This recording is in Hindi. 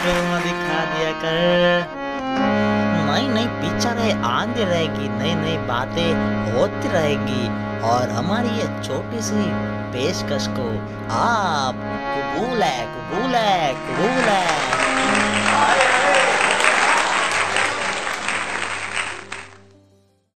दिखा दिया कर। नई नई पिक्चरें आती रहेगी नई नई बातें होती रहेगी और हमारी ये छोटी सी पेशकश को आप कबूल है कबूल है कबूल है।